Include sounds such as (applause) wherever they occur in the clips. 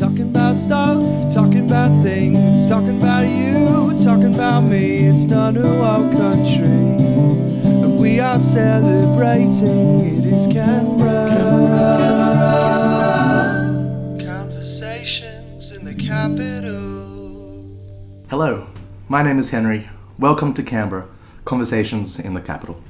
Talking about stuff, talking about things, talking about you, talking about me. It's not a wild country, and we are celebrating. It is Canberra. Conversations in the capital. Hello, my name is Henry. Welcome to Canberra, Conversations in the Capital.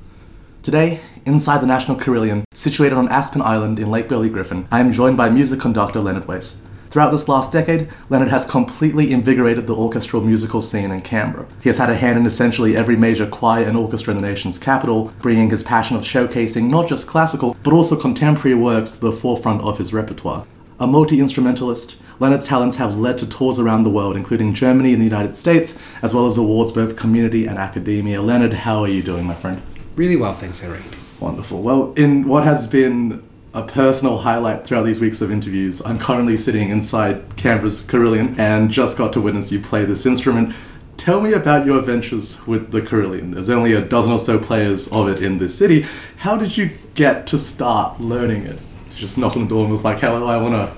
Today, inside the National Carillon, situated on Aspen Island in Lake Burley Griffin, I am joined by music conductor Leonard Wace. Throughout this last decade, Leonard has completely invigorated the orchestral musical scene in Canberra. He has had a hand in essentially every major choir and orchestra in the nation's capital, bringing his passion of showcasing not just classical, but also contemporary works to the forefront of his repertoire. A multi instrumentalist, Leonard's talents have led to tours around the world, including Germany and the United States, as well as awards both community and academia. Leonard, how are you doing, my friend? Really well, thanks, Henry. Wonderful. Well, in what has been a personal highlight throughout these weeks of interviews, I'm currently sitting inside Canberra's Carillon and just got to witness you play this instrument. Tell me about your adventures with the Carillon. There's only a dozen or so players of it in this city. How did you get to start learning it? Just knocked on the door and was like, "Hello, I wanna,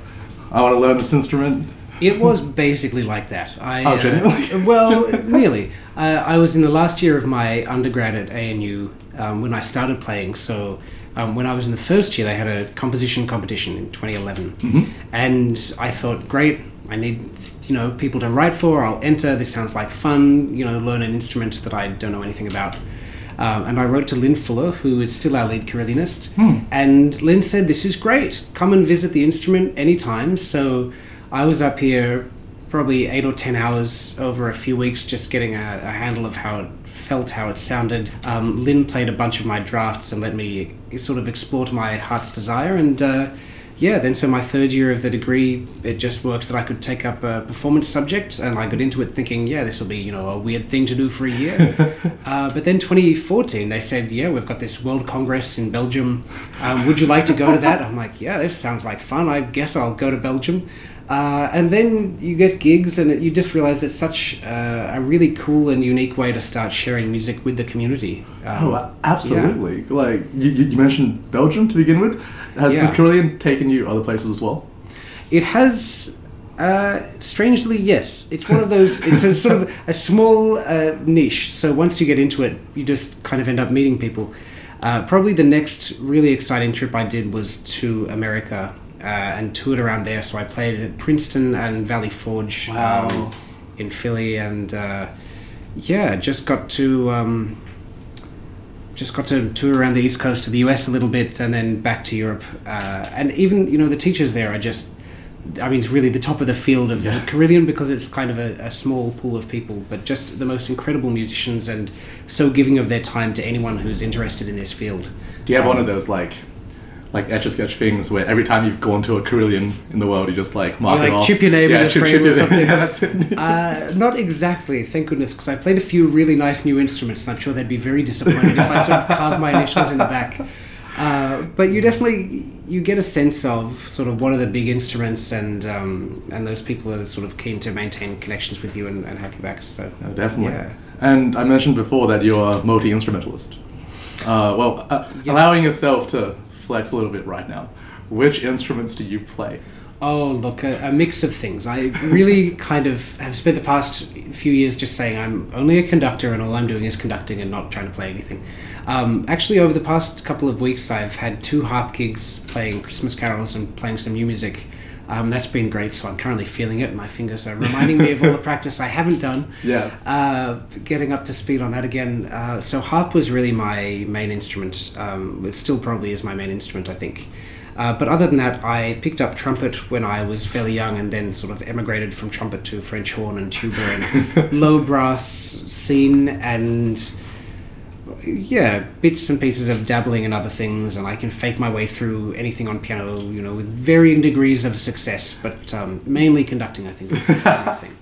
I wanna learn this instrument." It was basically like that. (laughs) I, Oh, genuinely? Uh, (laughs) well, nearly. Uh, I was in the last year of my undergrad at ANU um, when I started playing. So um, when I was in the first year, they had a composition competition in 2011, and I thought, great, I need you know people to write for. I'll enter. This sounds like fun. You know, learn an instrument that I don't know anything about. Um, and I wrote to Lynn Fuller, who is still our lead Carillonist. And Lynn said, This is great. Come and visit the instrument anytime. So I was up here probably eight or ten hours over a few weeks just getting a, a handle of how it felt, how it sounded. Um, Lynn played a bunch of my drafts and let me sort of explore to my heart's desire. And uh, yeah, then so my third year of the degree, it just worked that I could take up a performance subject, and I got into it thinking, yeah, this will be you know a weird thing to do for a year. (laughs) uh, but then 2014, they said, yeah, we've got this World Congress in Belgium. Um, would you like to go to that? I'm like, yeah, this sounds like fun. I guess I'll go to Belgium. Uh, and then you get gigs, and it, you just realize it's such uh, a really cool and unique way to start sharing music with the community. Um, Oh, absolutely. Like you, you mentioned Belgium to begin with. Has Yeah. the Carillon taken you other places as well? It has, uh, strangely, yes. It's one of those. It's a sort of a small uh, niche. So once you get into it, you just kind of end up meeting people. Uh, probably the next really exciting trip I did was to America uh, and toured around there. So I played at Princeton and Valley Forge Wow. um, in Philly, and uh, yeah, just got to. Um, just got to tour around the east coast of the US a little bit and then back to Europe. Uh, and even, you know, the teachers there are just, I mean, it's really the top of the field of Yeah. the Carillon because it's kind of a, a small pool of people, but just the most incredible musicians and so giving of their time to anyone who's interested in this field. Do you have one of those like like etch a sketch things where every time you've gone to a Carillon in the world, you just like mark You, it like, off? chip your name in a frame or (laughs) something. Yeah, that's it. (laughs) Uh, not exactly, thank goodness, because I played a few really nice new instruments, and I'm sure they'd be very disappointed if I sort of carved my initials in the back. Uh, but you definitely you get a sense of sort of what are the big instruments, and um, and those people are sort of keen to maintain connections with you and, and have you back. So No, definitely. Yeah. And I mentioned before that you're a multi instrumentalist. Uh, well, uh, allowing yourself to flex a little bit right now. Which instruments do you play? Oh, look, a, a mix of things. I really kind of have spent the past few years just saying I'm only a conductor and all I'm doing is conducting and not trying to play anything. Um, actually, over the past couple of weeks, I've had two harp gigs playing Christmas carols and playing some new music. Um, that's been great, so I'm currently feeling it. My fingers are reminding me of all the (laughs) practice I haven't done. Yeah. Uh, getting up to speed on that again. Uh, so harp was really my main instrument. Um, it still probably is my main instrument, I think. Uh, but other than that, I picked up trumpet when I was fairly young, and then sort of emigrated from trumpet to French horn and tuba and (laughs) low brass scene, and yeah, bits and pieces of dabbling in other things, and I can fake my way through anything on piano, you know, with varying degrees of success. But um, mainly conducting, I think, is the (laughs) thing.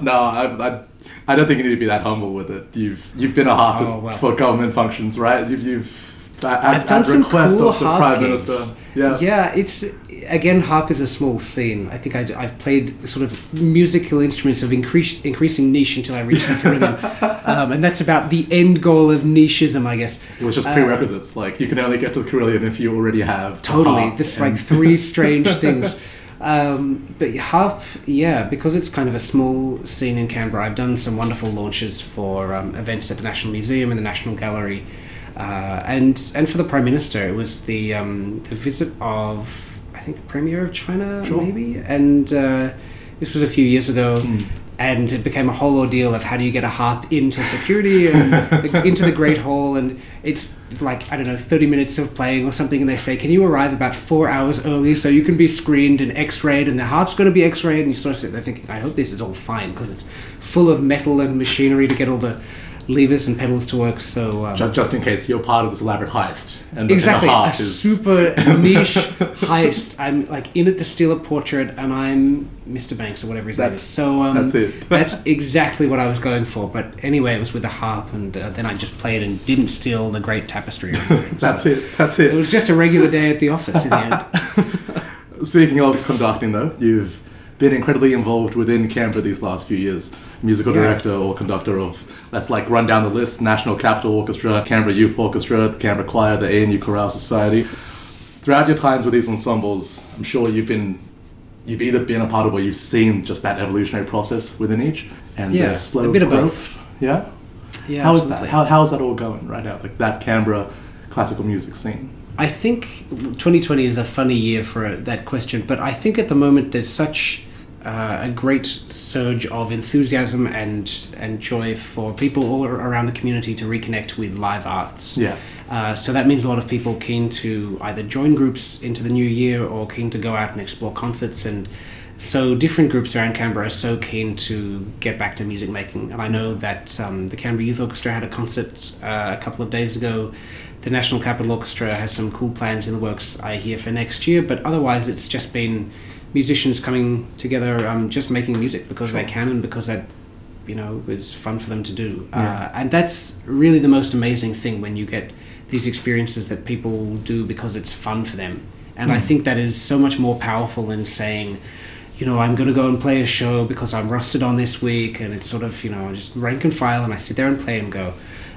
No, I, I, I don't think you need to be that humble with it. You've you've been a harpist Oh, well. for government functions, right? You've, you've at, I've done some request cool of the harp prime gigs. minister. Yeah. yeah. It's again harp is a small scene. I think I, have played sort of musical instruments of increase, increasing niche until I reached the Carillon, (laughs) um, and that's about the end goal of nicheism, I guess. It was just Uh, prerequisites. like you can only get to the Carillon if you already have Totally, harp this and- like three (laughs) strange things. Um, but harp, yeah, because it's kind of a small scene in Canberra. I've done some wonderful launches for um, events at the National Museum and the National Gallery, uh, and and for the Prime Minister, it was the um, the visit of I think the Premier of China, Sure. maybe, and uh, this was a few years ago. Hmm. And it became a whole ordeal of how do you get a harp into security and the, (laughs) into the Great Hall, and it's like I don't know, thirty minutes of playing or something, and they say, "Can you arrive about four hours early so you can be screened and X-rayed, and the harp's going to be X-rayed?" And you sort of sit there thinking, "I hope this is all fine because it's full of metal and machinery to get all the levers and pedals to work." So um, Just, just in case you're part of this elaborate heist, and the, exactly and the a is super (laughs) niche heist. I'm like in it to steal a portrait, and I'm Mr. Banks or whatever his name is. So um, that's it. (laughs) that's exactly what I was going for. But anyway, it was with a harp, and uh, then I just played and didn't steal the great tapestry. (laughs) That's So it. That's It it. was just a regular day at the office in the end. Speaking of conducting, though, you've been incredibly involved within Canberra these last few years. Musical Yeah. director or conductor of, let's like run down the list: National Capital Orchestra, Canberra Youth Orchestra, the Canberra Choir, the ANU Choral Society. Throughout your times with these ensembles, I'm sure you've been, you've either been a part of or you've seen just that evolutionary process within each and Yeah, their slow a bit of growth. Yeah. Yeah, How is that? How, how is that all going right now? Like that Canberra classical music scene. I think 2020 is a funny year for that question, but I think at the moment there's such uh, a great surge of enthusiasm and and joy for people all around the community to reconnect with live arts. Yeah. Uh, so that means a lot of people keen to either join groups into the new year or keen to go out and explore concerts and so different groups around Canberra are so keen to get back to music making and I know that um, the Canberra Youth Orchestra had a concert uh, a couple of days ago the National Capital Orchestra has some cool plans in the works I hear for next year but otherwise it's just been musicians coming together um, just making music because they can and because that you know is fun for them to do. Yeah. uh, and that's really the most amazing thing when you get these experiences that people do because it's fun for them. And I think that is so much more powerful than saying you know I'm going to go and play a show because I'm rusted on this week and it's sort of you know just rank and file and I sit there and play and go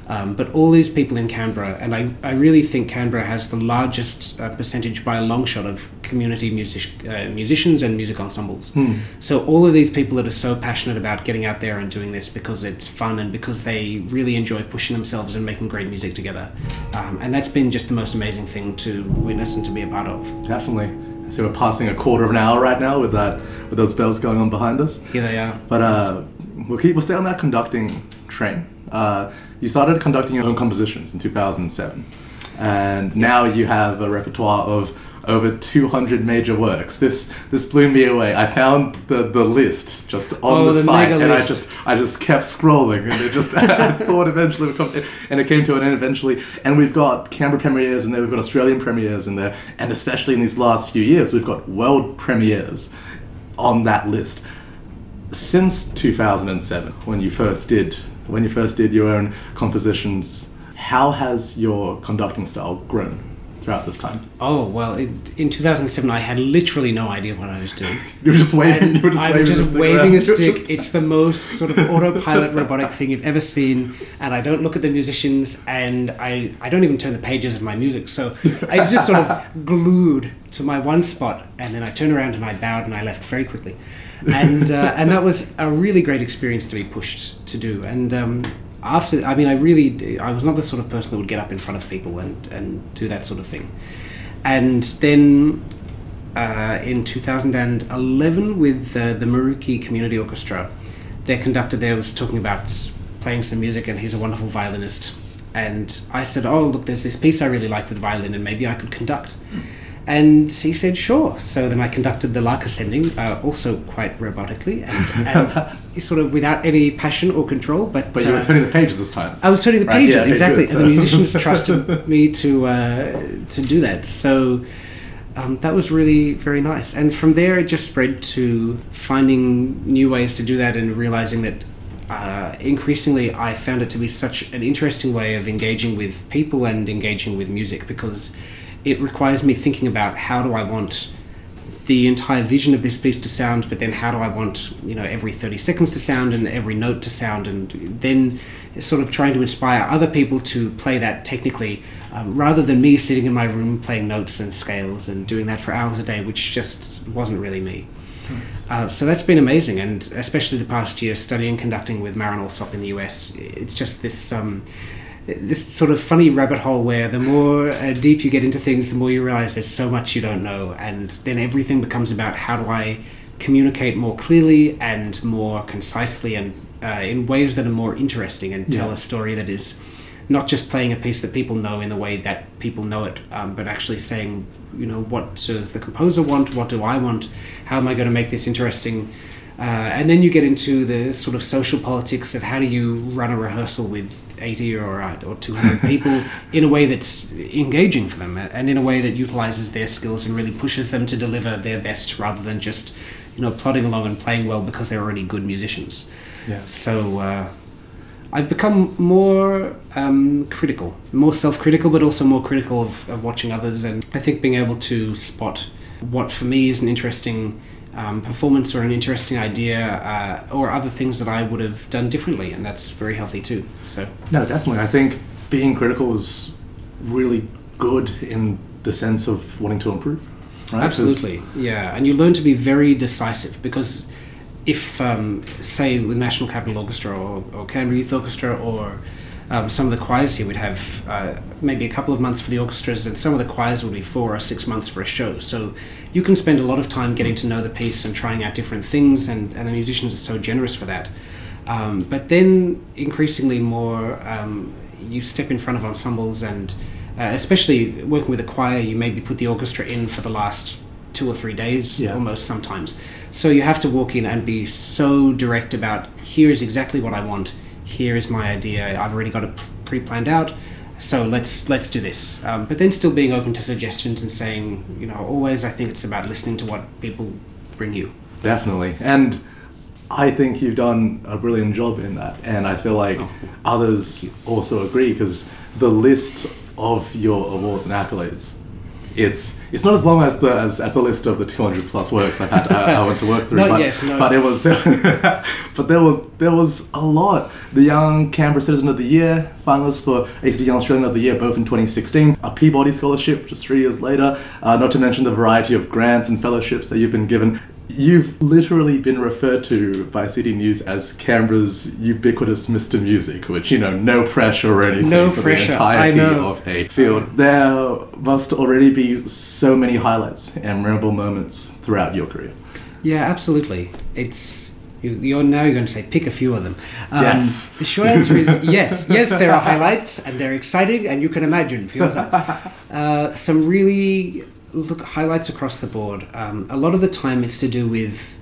um, but all these people in Canberra, and I, I really think Canberra has the largest uh, percentage by a long shot of community music, uh, musicians and music ensembles. So all of these people that are so passionate about getting out there and doing this because it's fun and because they really enjoy pushing themselves and making great music together. Um, and that's been just the most amazing thing to witness and to be a part of. Definitely. So we're passing a quarter of an hour right now with that, with those bells going on behind us. Here they are. But uh, we'll keep, we'll stay on that conducting train. Uh, you started conducting your own compositions in 2007, and now you have a repertoire of over 200 major works. This this blew me away. I found the, the list just on Oh, the, the site, and I just I just kept scrolling, and it just (laughs) I thought eventually would come, and it came to an end eventually. And we've got Canberra premieres in there, we've got Australian premieres in there, and especially in these last few years, we've got world premieres on that list since 2007 when you first did when you first did your own compositions how has your conducting style grown throughout this time Oh, well, in, in 2007, I had literally no idea what I was doing. (laughs) you were just waving And you were just I'm waving, just waving a stick. It's the most sort of autopilot robotic thing you've ever seen. And I don't look at the musicians, and I, I don't even turn the pages of my music. So I just sort of (laughs) glued to my one spot, and then I turned around and I bowed and I left very quickly. And uh, and that was a really great experience to be pushed to do. And um, after, I mean, I really, I was not the sort of person that would get up in front of people and, and do that sort of thing. And then uh, in 2011 with uh, the Maruki Community Orchestra. Their conductor there was talking about playing some music, and he's a wonderful violinist. And I said, "Oh, look, there's this piece I really like with violin, and maybe I could conduct." And he said, "Sure." So then I conducted the Lark Ascending, uh, also quite robotically, and, and (laughs) sort of without any passion or control. But but you were uh, turning the pages this time I was turning the Right, pages yeah, exactly, good, and the musicians (laughs) trusted me to uh, to do that. So um, that was really very nice. And from there, it just spread to finding new ways to do that and realizing that uh, increasingly I found it to be such an interesting way of engaging with people and engaging with music because it requires me thinking about how do I want the entire vision of this piece to sound, but then how do I want you know every thirty seconds to sound and every note to sound, and then sort of trying to inspire other people to play that technically um, rather than me sitting in my room playing notes and scales and doing that for hours a day, which just wasn't really me. Uh, so that's been amazing, and especially the past year studying conducting with Marin Alsop in the US. It's just this um, this sort of funny rabbit hole where the more uh, deep you get into things, the more you realize there's so much you don't know, and then everything becomes about how do I communicate more clearly and more concisely and uh, in ways that are more interesting and tell Yeah. a story that is not just playing a piece that people know in the way that people know it, um, but actually saying, you know, what does the composer want? What do I want? How am I going to make this interesting? Uh, and then you get into the sort of social politics of how do you run a rehearsal with 80 or, uh, or 200 (laughs) people in a way that's engaging for them and in a way that utilizes their skills and really pushes them to deliver their best rather than just, you know, plodding along and playing well because they're already good musicians. Yeah. So uh, I've become more um, critical, more self critical, but also more critical of, of watching others. And I think being able to spot what for me is an interesting um, performance or an interesting idea uh, or other things that I would have done differently. And that's very healthy too. So, No, definitely. I think being critical is really good in the sense of wanting to improve. Right? absolutely. Yeah. And you learn to be very decisive because if, um, say, with National Capital Orchestra or, or Canberra Youth Orchestra or um, some of the choirs here would have uh, maybe a couple of months for the orchestras, and some of the choirs would be four or six months for a show. So you can spend a lot of time getting to know the piece and trying out different things, and, and the musicians are so generous for that. Um, but then increasingly more, um, you step in front of ensembles, and uh, especially working with a choir, you maybe put the orchestra in for the last two or three days, Yeah. almost sometimes. So you have to walk in and be so direct about here is exactly what I want. Here is my idea. I've already got it pre-planned out. So let's let's do this. Um, but then still being open to suggestions and saying, you know, always I think it's about listening to what people bring you. Definitely. And I think you've done a brilliant job in that. And I feel like others also agree because the list of your awards and accolades. It's it's not as long as the as, as the list of the 200 plus works I've had I, I went to work through, but yet, no. but it was (laughs) but there was there was a lot. The Young Canberra Citizen of the Year finalist for ACT Young Australian of the Year, both in 2016, a Peabody Scholarship just three years later. Uh, not to mention the variety of grants and fellowships that you've been given. You've literally been referred to by City News as Canberra's ubiquitous Mr. Music, which you know, no pressure or anything No for pressure, the entirety of a field. There must already be so many highlights and memorable moments throughout your career. Yeah, absolutely. It's you, you're now you're going to say pick a few of them. Um, Yes. The short answer is yes. Yes, there are highlights and they're exciting, and you can imagine feels (laughs) like uh, some really look highlights across the board. Um, a lot of the time, it's to do with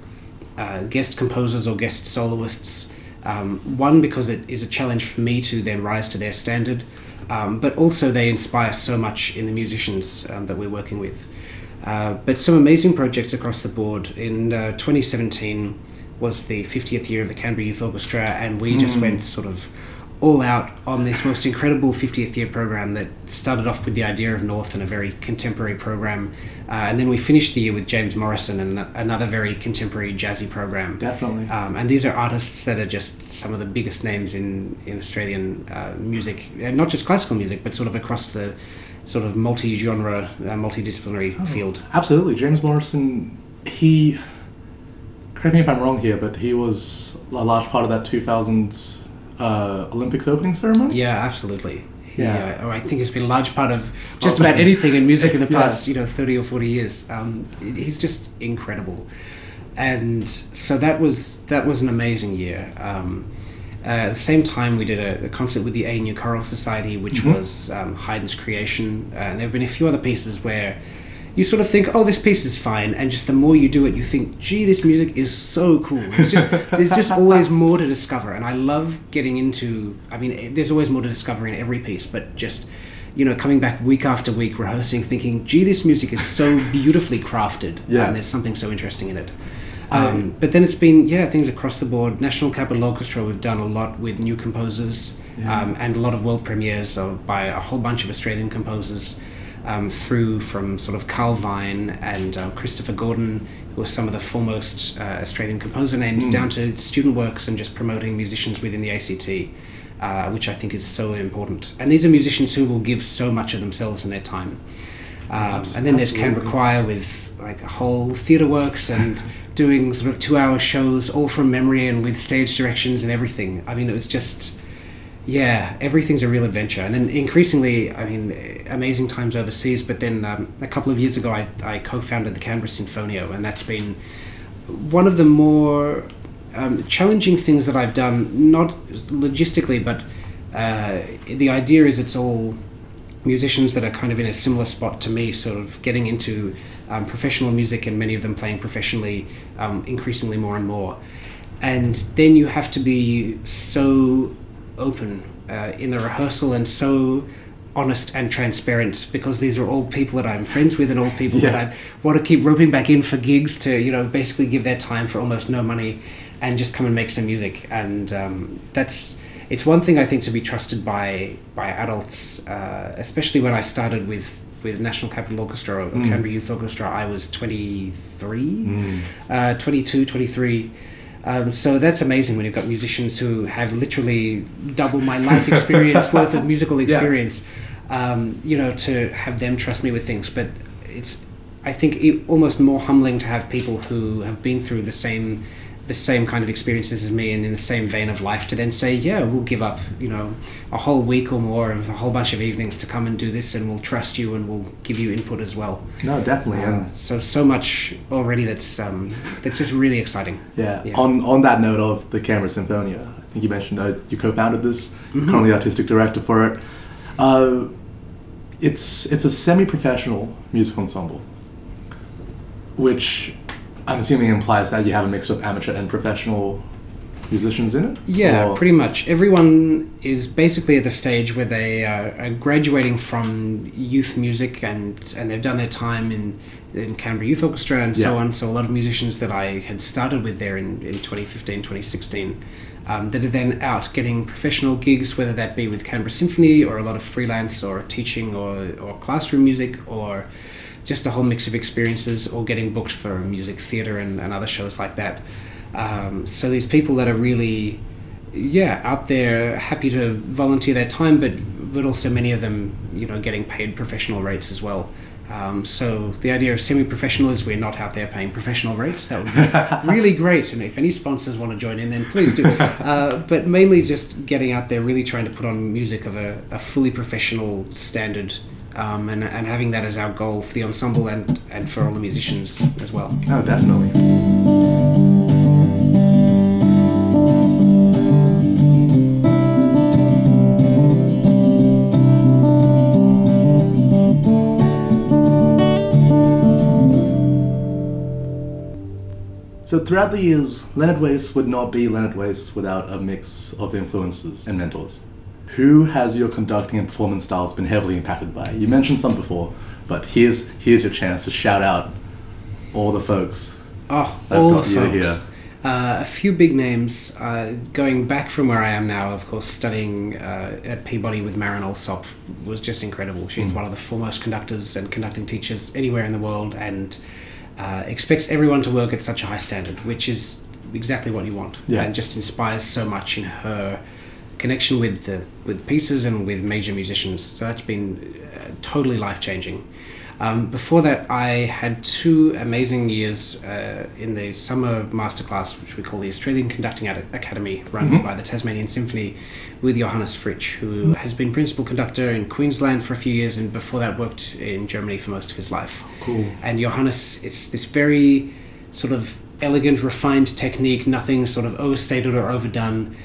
uh, guest composers or guest soloists. Um, one because it is a challenge for me to then rise to their standard, um, but also they inspire so much in the musicians um, that we're working with. Uh, but some amazing projects across the board. In uh, 2017 was the 50th year of the Canberra Youth Orchestra, and we just went sort of all out on this most incredible 50th year program that started off with the idea of North and a very contemporary program. Uh, and then we finished the year with James Morrison and another very contemporary jazzy program. Definitely. Um, and these are artists that are just some of the biggest names in, in Australian uh, music, and not just classical music, but sort of across the sort of multi genre, uh, multidisciplinary field. Absolutely. James Morrison, he. Correct me if I'm wrong here, but he was a large part of that 2000s uh, Olympics opening ceremony? Yeah, absolutely. Yeah. Yeah, I think it's been a large part of just Oh. about anything in music in the (laughs) Yeah. past, you know, 30 or 40 years. Um, he's just incredible. And so that was that was an amazing year. Um, uh, at the same time, we did a, a concert with the ANU Choral Society, which Mhm. was um, Haydn's creation. Uh, and there have been a few other pieces where you sort of think, oh, this piece is fine, and just the more you do it, you think, gee, this music is so cool. It's just, (laughs) there's just always more to discover, and I love getting into. I mean, there's always more to discover in every piece, but just you know, coming back week after week, rehearsing, thinking, gee, this music is so (laughs) beautifully crafted, Yeah. and there's something so interesting in it. Um, but then it's been yeah things across the board. National Capital Orchestra we've done a lot with new composers Yeah. um, and a lot of world premieres of, by a whole bunch of Australian composers um, through from sort of Carl Vine and um, Christopher Gordon, who are some of the foremost uh, Australian composer names, Mm. down to student works and just promoting musicians within the ACT. uh, which I think is so important. And these are musicians who will give so much of themselves in their time. Um, and then there's Canberra Choir with like a whole theatre works and (laughs) doing sort of two hour shows all from memory and with stage directions and everything. I mean, it was just, yeah, everything's a real adventure. And then increasingly, I mean, amazing times overseas. But then um, a couple of years ago, I, I co founded the Canberra Sinfonia, and that's been one of the more um, challenging things that I've done, not logistically, but uh, the idea is it's all musicians that are kind of in a similar spot to me, sort of getting into um, professional music, and many of them playing professionally um, increasingly more and more. And then you have to be so open uh, in the rehearsal and so honest and transparent because these are all people that I'm friends with and all people Yeah. that I want to keep roping back in for gigs to, you know, basically give their time for almost no money and just come and make some music. And um, that's it's one thing I think to be trusted by by adults, uh, especially when I started with with National Capital Orchestra or Canberra Youth Orchestra. I was 23, uh, 22, 23. Um, so that's amazing when you've got musicians who have literally double my life experience (laughs) worth of musical experience. Um, you know, to have them trust me with things, but it's I think it, almost more humbling to have people who have been through the same the same kind of experiences as me and in the same vein of life to then say, yeah, we'll give up, you know, a whole week or more of a whole bunch of evenings to come and do this, and we'll trust you and we'll give you input as well. No, definitely. Uh, and so so much already that's um, that's just really exciting. yeah, yeah. on on that note of the Canberra Sinfonia, I think you mentioned uh, you co-founded this, Mm-hmm. currently artistic director for it. Uh, it's it's a semi-professional musical ensemble, which I'm assuming implies that you have a mix of amateur and professional musicians in it. Yeah, Or- pretty much. Everyone is basically at the stage where they are, are graduating from youth music and and they've done their time in in Canberra Youth Orchestra and so on. So a lot of musicians that I had started with there in, in 2015, 2016, um, that are then out getting professional gigs, whether that be with Canberra Symphony or a lot of freelance or teaching or, or classroom music or just a whole mix of experiences or getting booked for music theatre and, and other shows like that. Um, so these people that are really, yeah, out there, happy to volunteer their time, but but also many of them, you know, getting paid professional rates as well. Um, so the idea of semi-professional is we're not out there paying professional rates. That would be (laughs) really great, and if any sponsors want to join in, then please do. (laughs) Uh, but mainly just getting out there, really trying to put on music of a, a fully professional standard, um, and, and having that as our goal for the ensemble and, and for all the musicians as well. Oh, definitely. So throughout the years, Leonard Wace would not be Leonard Wace without a mix of influences and mentors. Who has your conducting and performance styles been heavily impacted by? You mentioned some before, but here's here's your chance to shout out all the folks. Oh, all got the you folks. here. Uh, a few big names. Uh, going back from where I am now, of course, studying uh, at Peabody with Marin Alsop was just incredible. She's Mm. one of the foremost conductors and conducting teachers anywhere in the world, and uh, expects everyone to work at such a high standard, which is exactly what you want, Yeah. and just inspires so much in her connection with the with pieces and with major musicians. So that's been uh, totally life changing. Um, before that, I had two amazing years uh, in the summer masterclass, which we call the Australian Conducting Ad- Academy, run by the Tasmanian Symphony, with Johannes Fritzsch, who has been principal conductor in Queensland for a few years, and before that worked in Germany for most of his life. Cool. And Johannes, it's this very sort of elegant, refined technique, nothing sort of overstated or overdone.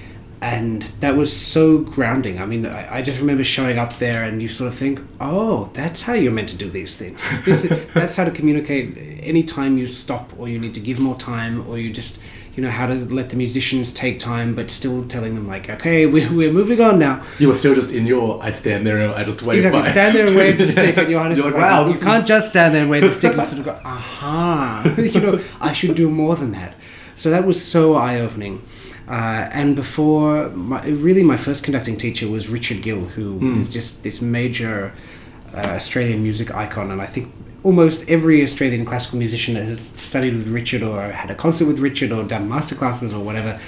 And that was so grounding. I mean, I, I just remember showing up there, and you sort of think, "Oh, that's how you're meant to do these things. (laughs) This is, that's how to communicate. Anytime you stop, or you need to give more time, or you just, you know, how to let the musicians take time, but still telling them like, okay, we're, we're moving on now. You were still just in your I stand there and I just wave Exactly. by. Stand there and (laughs) wave the stick, and Johannes You're like, wow, you can't is- just stand there and wave the stick and (laughs) sort of go, aha, you know, I should do more than that. So that was so eye opening. Uh, and before, my, really, my first conducting teacher was Richard Gill, who Hmm. is just this major uh, Australian music icon. And I think almost every Australian classical musician has studied with Richard or had a concert with Richard or done masterclasses or whatever.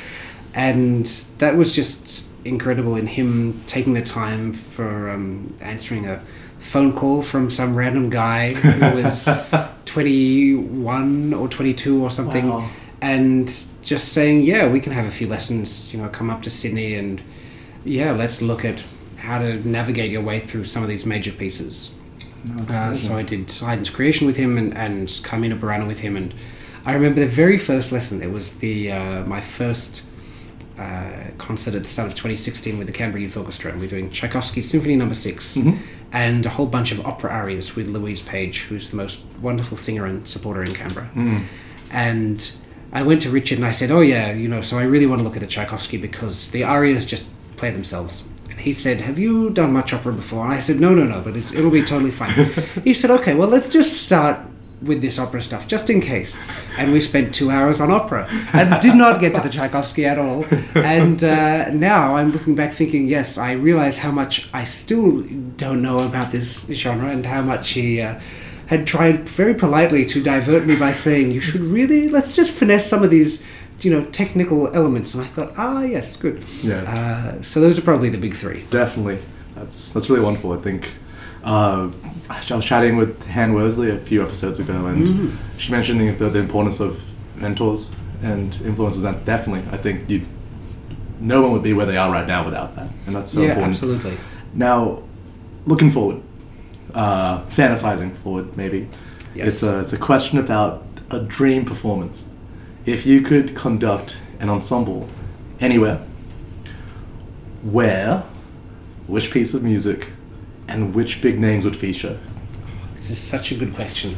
And that was just incredible in him taking the time for um, answering a phone call from some random guy who was (laughs) 21 or 22 or something Wow. and just saying yeah we can have a few lessons you know come up to sydney and yeah let's look at how to navigate your way through some of these major pieces uh, so I did Haydn's Creation with him and, and Carmina Burana with him, and I remember the very first lesson. It was the uh, my first uh, concert at the start of 2016 with the Canberra Youth Orchestra, and we are doing Tchaikovsky Symphony Number 6 and a whole bunch of opera arias with Louise Page, who's the most wonderful singer and supporter in Canberra. And I went to Richard and I said, "Oh yeah, you know, so I really want to look at the Tchaikovsky because the arias just play themselves." And he said, "Have you done much opera before?" And I said, "No, no, no, but it's, it'll be totally fine." (laughs) he said, "Okay, well, let's just start with this opera stuff, just in case." And we spent two hours on opera and did not get to the Tchaikovsky at all. And uh, now I'm looking back, thinking, yes, I realize how much I still don't know about this genre and how much he. Uh, had tried very politely to divert me by saying, "You should really let's just finesse some of these, you know, technical elements." And I thought, "Ah, yes, good." Yeah. Uh, so those are probably the big three. Definitely, that's that's really wonderful. I think uh, I was chatting with Han Worsley a few episodes ago, and she mentioned the, the importance of mentors and influences. And definitely, I think you, no one would be where they are right now without that, and that's so yeah, important. absolutely. Now, looking forward, uh, fantasizing forward, maybe. Yes. It's a it's a question about a dream performance. If you could conduct an ensemble anywhere, where, which piece of music, and which big names would feature? This is such a good question.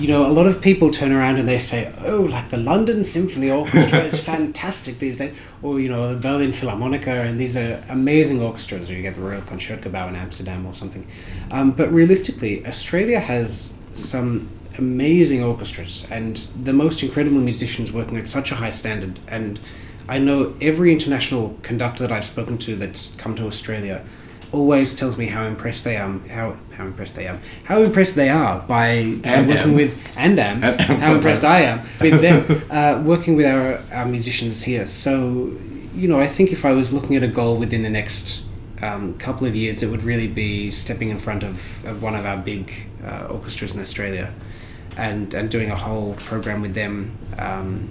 You know, a lot of people turn around and they say, "Oh, like the London Symphony Orchestra is (laughs) fantastic these days," or you know, the Berlin Philharmonica, and these are amazing orchestras. Or you get the Royal Concertgebouw in Amsterdam or something. Um, but realistically, Australia has some amazing orchestras and the most incredible musicians working at such a high standard. And I know every international conductor that I've spoken to that's come to Australia always tells me how impressed they am how how impressed they am how impressed they are by, by And working am. with and am And am how sometimes. impressed I am with them (laughs) uh, working with our, our musicians here so you know I think if I was looking at a goal within the next um, couple of years it would really be stepping in front of, of one of our big uh, orchestras in Australia and and doing a whole program with them um,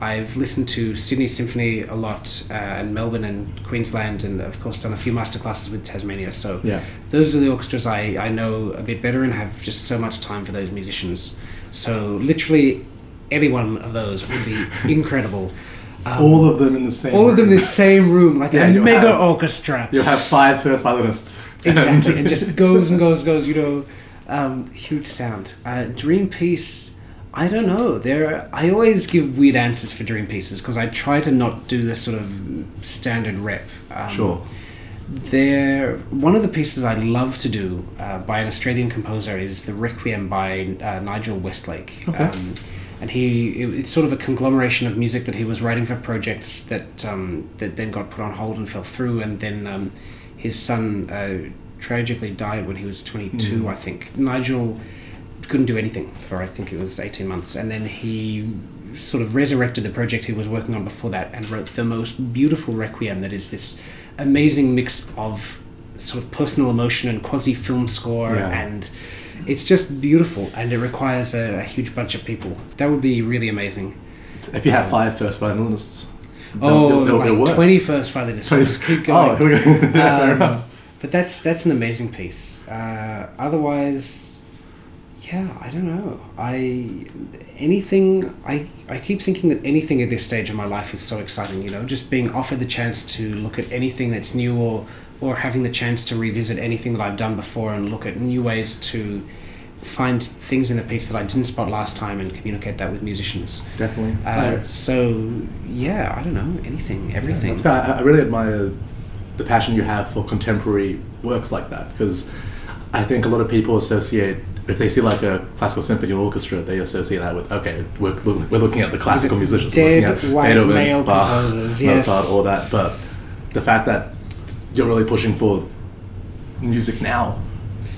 I've listened to Sydney Symphony a lot, uh, and Melbourne and Queensland, and of course done a few masterclasses with Tasmania. So Yeah. those are the orchestras I, I know a bit better and have just so much time for those musicians. So literally any one of those would be (laughs) incredible. Um, All of them in the same. all of them in room. the same room, like Yeah, a mega have- orchestra. You'll have five first violinists. Exactly, and (laughs) just goes and goes and goes. You know, um, huge sound. Uh, dream piece. I don't know. There, I always give weird answers for dream pieces because I try to not do the sort of standard rep. Um, Sure. There, one of the pieces I love to do uh, by an Australian composer is the Requiem by uh, Nigel Westlake. Okay. Um, and he, it, it's sort of a conglomeration of music that he was writing for projects that um, that then got put on hold and fell through, and then um, his son uh, tragically died when he was 22, I think. Nigel couldn't do anything for I think it was 18 months, and then he sort of resurrected the project he was working on before that and wrote the most beautiful requiem that is this amazing mix of sort of personal emotion and quasi film score Yeah. and it's just beautiful and it requires a, a huge bunch of people that would be really amazing If you have five first violinists, oh they'll, they'll, they'll like work. 21st violinists we'll just keep (laughs) going Oh, here we go. Fair Um, but that's that's an amazing piece. Uh, otherwise, yeah, I don't know. I anything. I I keep thinking that anything at this stage of my life is so exciting. You know, just being offered the chance to look at anything that's new, or or having the chance to revisit anything that I've done before and look at new ways to find things in a piece that I didn't spot last time and communicate that with musicians. Definitely. Uh, so yeah, I don't know anything, everything. I, I really admire the passion you have for contemporary works like that because I think a lot of people associate if they see like a classical symphony or orchestra, they associate that with okay, we're, we're looking at the classical musicians, we're dead looking at white Beethoven, male Bach, yes. Mozart, all that. But the fact that you're really pushing for music now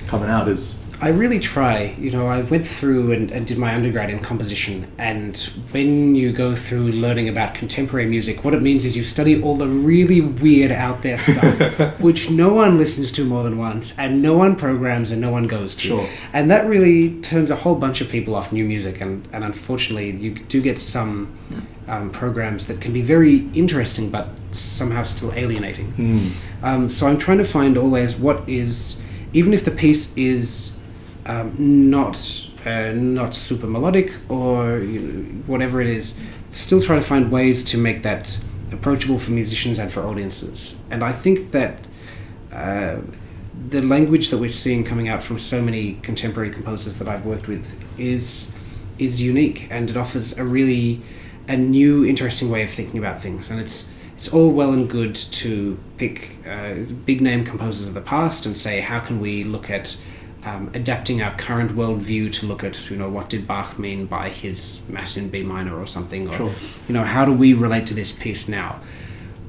coming out is I really try. You know, I went through and, and did my undergrad in composition, and when you go through learning about contemporary music, what it means is you study all the really weird out there stuff, (laughs) which no one listens to more than once, and no one programs and no one goes to. Sure. And that really turns a whole bunch of people off new music, and, and unfortunately, you do get some um, programs that can be very interesting but somehow still alienating. Um, so I'm trying to find always what is, even if the piece is um, not uh, not super melodic or you know, whatever it is, still try to find ways to make that approachable for musicians and for audiences. And I think that uh, the language that we're seeing coming out from so many contemporary composers that I've worked with is is unique and it offers a really a new interesting way of thinking about things and it's it's all well and good to pick uh, big name composers of the past and say how can we look at um, adapting our current worldview to look at you know what did Bach mean by his Mass in B minor or something or Sure. you know how do we relate to this piece now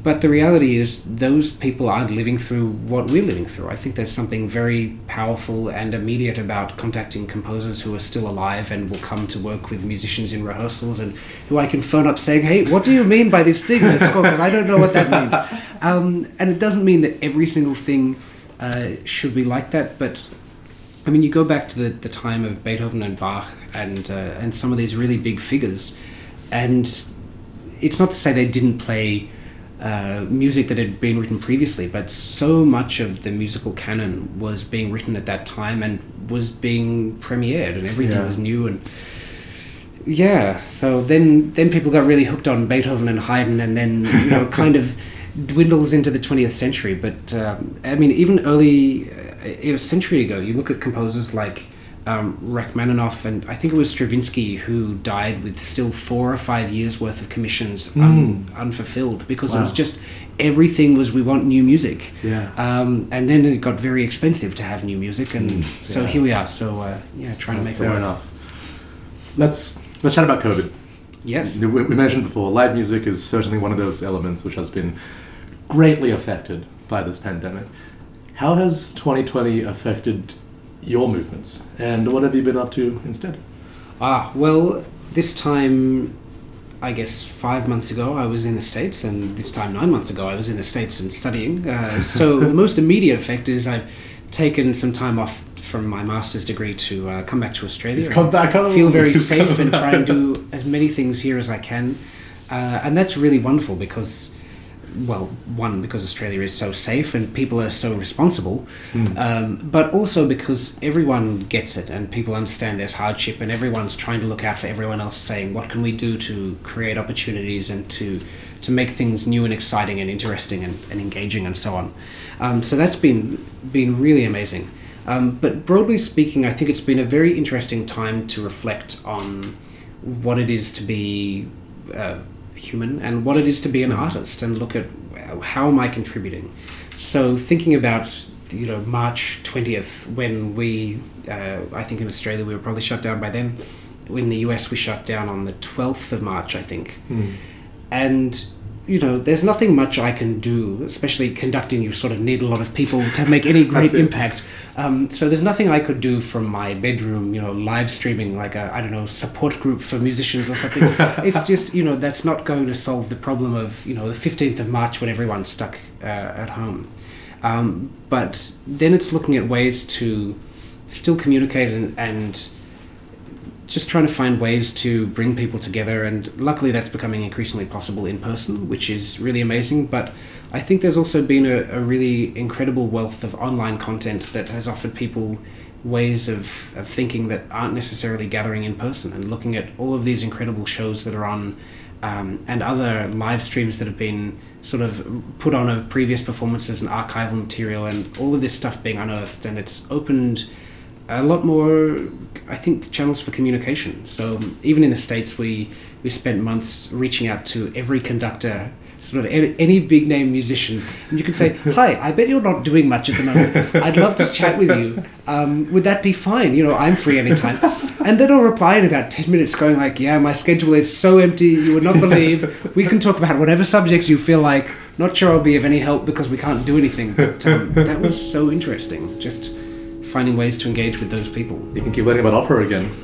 but the reality is, those people aren't living through what we're living through. I think there's something very powerful and immediate about contacting composers who are still alive and will come to work with musicians in rehearsals and who I can phone up saying, hey, what do you mean by this thing? Because I don't know what that means. Um, and it doesn't mean that every single thing uh, should be like that, but I mean, you go back to the, the time of Beethoven and Bach and uh, and some of these really big figures, and it's not to say they didn't play uh, music that had been written previously, but so much of the musical canon was being written at that time and was being premiered, and everything Yeah. was new and. Yeah, so then then people got really hooked on Beethoven and Haydn, and then you know (laughs) kind of dwindles into the 20th century. But um, I mean, even early a century ago, you look at composers like um, Rachmaninoff, and I think it was Stravinsky who died with still four or five years worth of commissions un- unfulfilled because it was just everything was we want new music. Yeah. Um, and then it got very expensive to have new music, and so yeah. here we are. So uh, yeah, trying That's to make fair it work. enough. Let's let's chat about COVID. Yes. We, we mentioned before, live music is certainly one of those elements which has been greatly affected by this pandemic. How has 2020 affected your movements, and what have you been up to instead? Ah, well, this time, I guess five months ago, I was in the States, and this time nine months ago, I was in the States and studying. Uh, (laughs) so the most immediate effect is I've taken some time off from my master's degree to uh, come back to Australia. Come back home. Feel very (laughs) safe and try and do as many things here as I can. Uh, and that's really wonderful because well, one because Australia is so safe and people are so responsible, um, but also because everyone gets it and people understand there's hardship and everyone's trying to look out for everyone else, saying what can we do to create opportunities and to to make things new and exciting and interesting and, and engaging and so on. Um, so that's been been really amazing. Um, but broadly speaking, I think it's been a very interesting time to reflect on what it is to be uh, human and what it is to be an artist and look at how am I contributing. So thinking about you know March twentieth when we uh, I think in Australia we were probably shut down by then. In the US we shut down on the twelfth of March I think, and you know there's nothing much I can do, especially conducting. You sort of need a lot of people to make any great impact. Um, so there's nothing I could do from my bedroom, you know, live streaming like a I don't know support group for musicians or something. (laughs) it's just you know that's not going to solve the problem of you know the fifteenth of March when everyone's stuck uh, at home. Um, but then it's looking at ways to still communicate and, and just trying to find ways to bring people together and luckily that's becoming increasingly possible in person which is really amazing but i think there's also been a, a really incredible wealth of online content that has offered people ways of, of thinking that aren't necessarily gathering in person and looking at all of these incredible shows that are on um, and other live streams that have been sort of put on of previous performances and archival material and all of this stuff being unearthed and it's opened a lot more i think channels for communication. So even in the states we we spent months reaching out to every conductor sort of any, any big name musician. And you can say (laughs) hi i bet you're not doing much at the moment. I'd love to chat with you. Um, would that be fine? You know i'm free anytime. And then i'll reply in about 10 minutes going like yeah my schedule is so empty you would not believe. We can talk about whatever subjects you feel like. Not sure i'll be of any help because we can't do anything. But um, that was so interesting. Just finding ways to engage with those people. You can keep learning about opera again.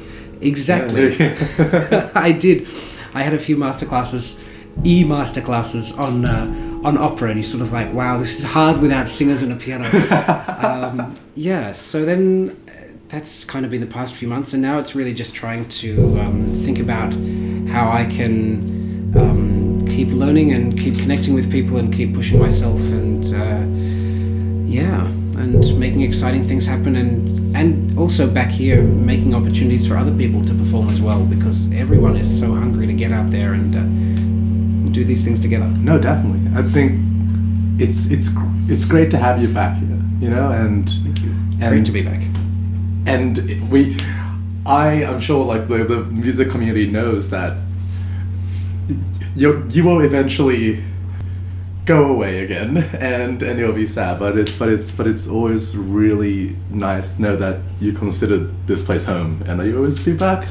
Exactly. Yeah. (laughs) (laughs) I did. I had a few masterclasses, e masterclasses on uh, on opera, and you're sort of like, wow, this is hard without singers and a piano. (laughs) um, yeah. So then, uh, that's kind of been the past few months, and now it's really just trying to um, think about how I can um, keep learning and keep connecting with people and keep pushing myself and. Uh, yeah, and making exciting things happen, and and also back here making opportunities for other people to perform as well, because everyone is so hungry to get out there and uh, do these things together. No, definitely. I think it's it's it's great to have you back here. You know, and Thank you. And- Great to be back. and we i i'm sure like the, the music community knows that you you will eventually go away again (laughs) and and you'll be sad but it's but it's but it's always really nice to know that you considered this place home and that you always be back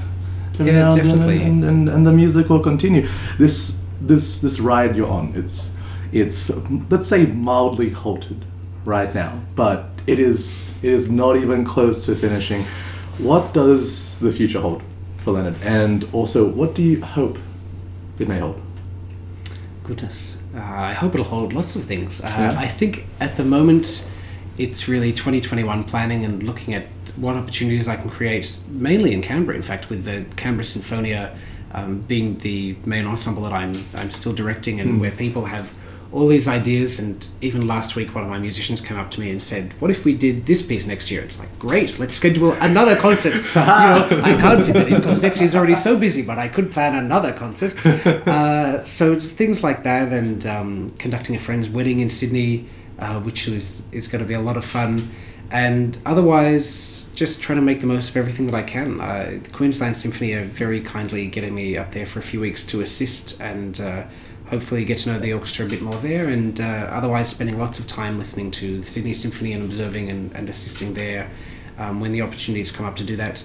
Yeah, definitely. and, and and the music will continue this this this ride you're on it's it's let's say mildly halted right now but it is it is not even close to finishing what does the future hold for leonard and also what do you hope it may hold Goodness. Uh, I hope it'll hold lots of things. Uh, Yeah. I think at the moment it's really 2021 planning and looking at what opportunities I can create, mainly in Canberra, in fact, with the Canberra Sinfonia um, being the main ensemble that I'm, I'm still directing and where people have all these ideas. And even last week, one of my musicians came up to me and said, What if we did this piece next year? It's like, great, let's schedule another concert. you know, I can't fit it in because next year's already so busy, but I could plan another concert. (laughs) Uh, so things like that, and um, conducting a friend's wedding in Sydney, uh, which is is going to be a lot of fun. And otherwise, just trying to make the most of everything that I can. Uh, the Queensland Symphony are very kindly getting me up there for a few weeks to assist and uh, hopefully get to know the orchestra a bit more there. And uh, otherwise, spending lots of time listening to the Sydney Symphony and observing and, and assisting there um, when the opportunities come up to do that.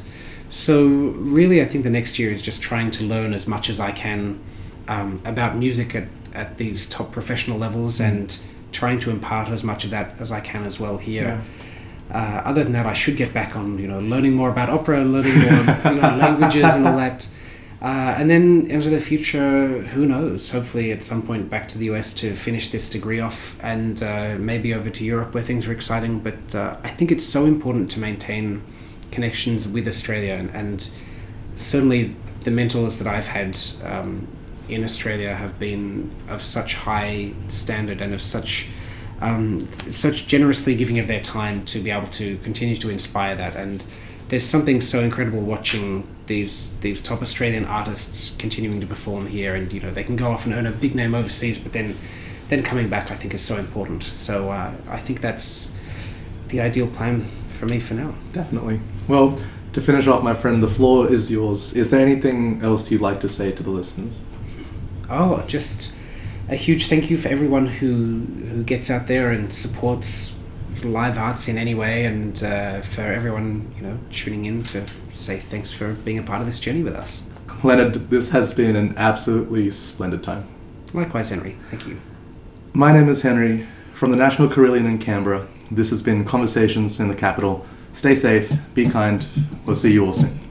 So, really, I think the next year is just trying to learn as much as I can um, about music at, at these top professional levels and trying to impart as much of that as I can as well here. Uh, other than that, I should get back on, you know, learning more about opera, learning more, you know, (laughs) languages and all that. Uh, and then into the future, who knows? Hopefully, at some point, back to the US to finish this degree off, and uh, maybe over to Europe where things are exciting. But uh, I think it's so important to maintain connections with Australia, and, and certainly the mentors that I've had um, in Australia have been of such high standard and of such um, such generously giving of their time to be able to continue to inspire that. And there's something so incredible watching these these top Australian artists continuing to perform here, and you know they can go off and earn a big name overseas, but then then coming back, I think is so important. So uh, I think that's the ideal plan for me for now. Definitely. Well, to finish off, my friend, the floor is yours. Is there anything else you'd like to say to the listeners? Oh, just a huge thank you for everyone who who gets out there and supports live arts in any way, and uh, for everyone you know tuning in to say thanks for being a part of this journey with us. Leonard, this has been an absolutely splendid time. Likewise, Henry. Thank you. My name is Henry from the National Carillon in Canberra. This has been Conversations in the Capital. Stay safe, be kind. We'll see you all soon.